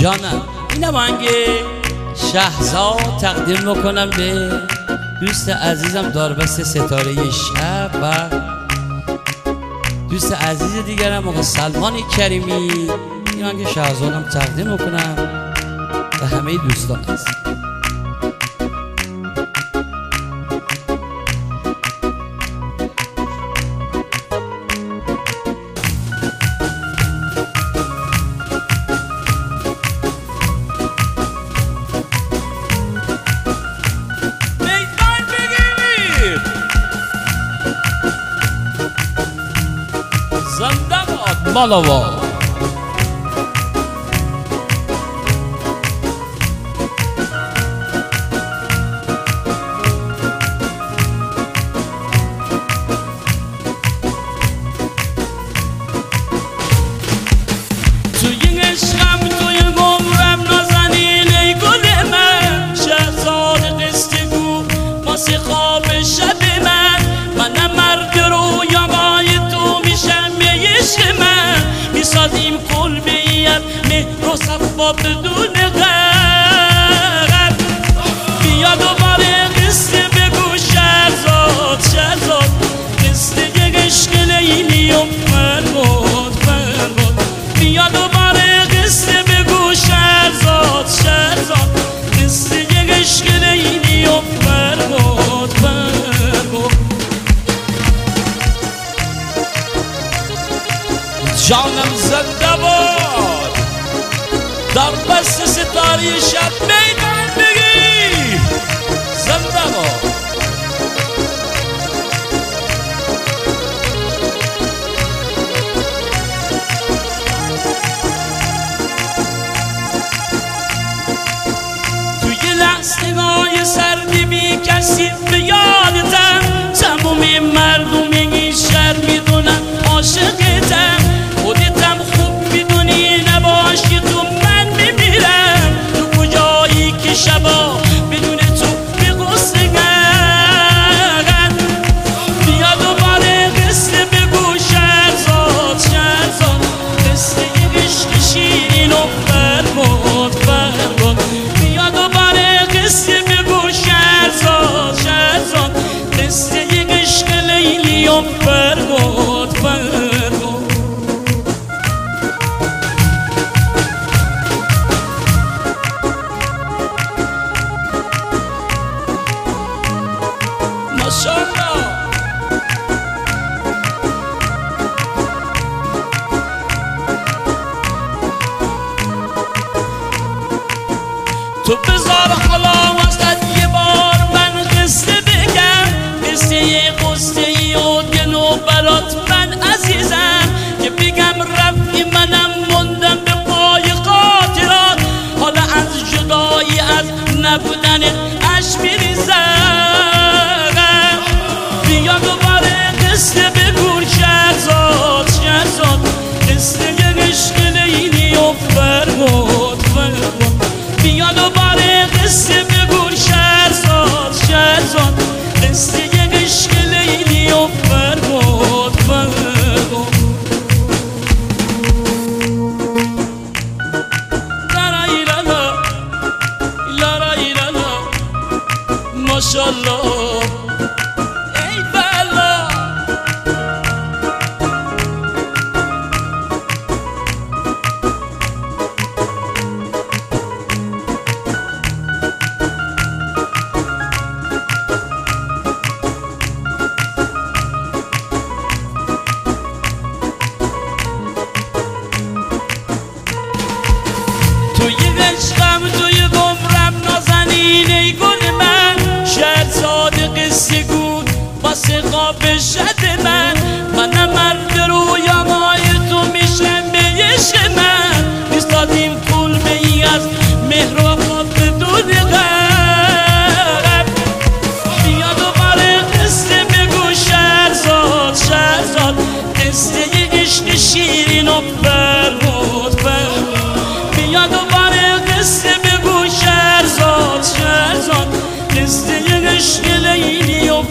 جانم اینم آهنگ شهزاد تقدیم می‌کنم به دوست عزیزم داربست ستاره شب و دوست عزیز دیگرم آقا سلمان کریمی. این آهنگ شهزادم تقدیم می‌کنم به همه دوستان. هست Follow. Malawa. با بدون غرب بیا دوباره قصه بگو شهرزاد شهرزاد قصه عشق لیلی جانم زنده باد. در بست ستاری شب میدان بگی زنده با توی لحظه های سردی بی کسی تو بذار حالا Pinho do se recebeu قصه گو واسه خواب شد من. من مرد روی مای تو میشم بیش من. نیستادیم پول می از مهر و خواب دور غرب بیا دوباره قصه بگو شهرزاد شهرزاد. قصه عشق شیرین و بر عشق لیلی و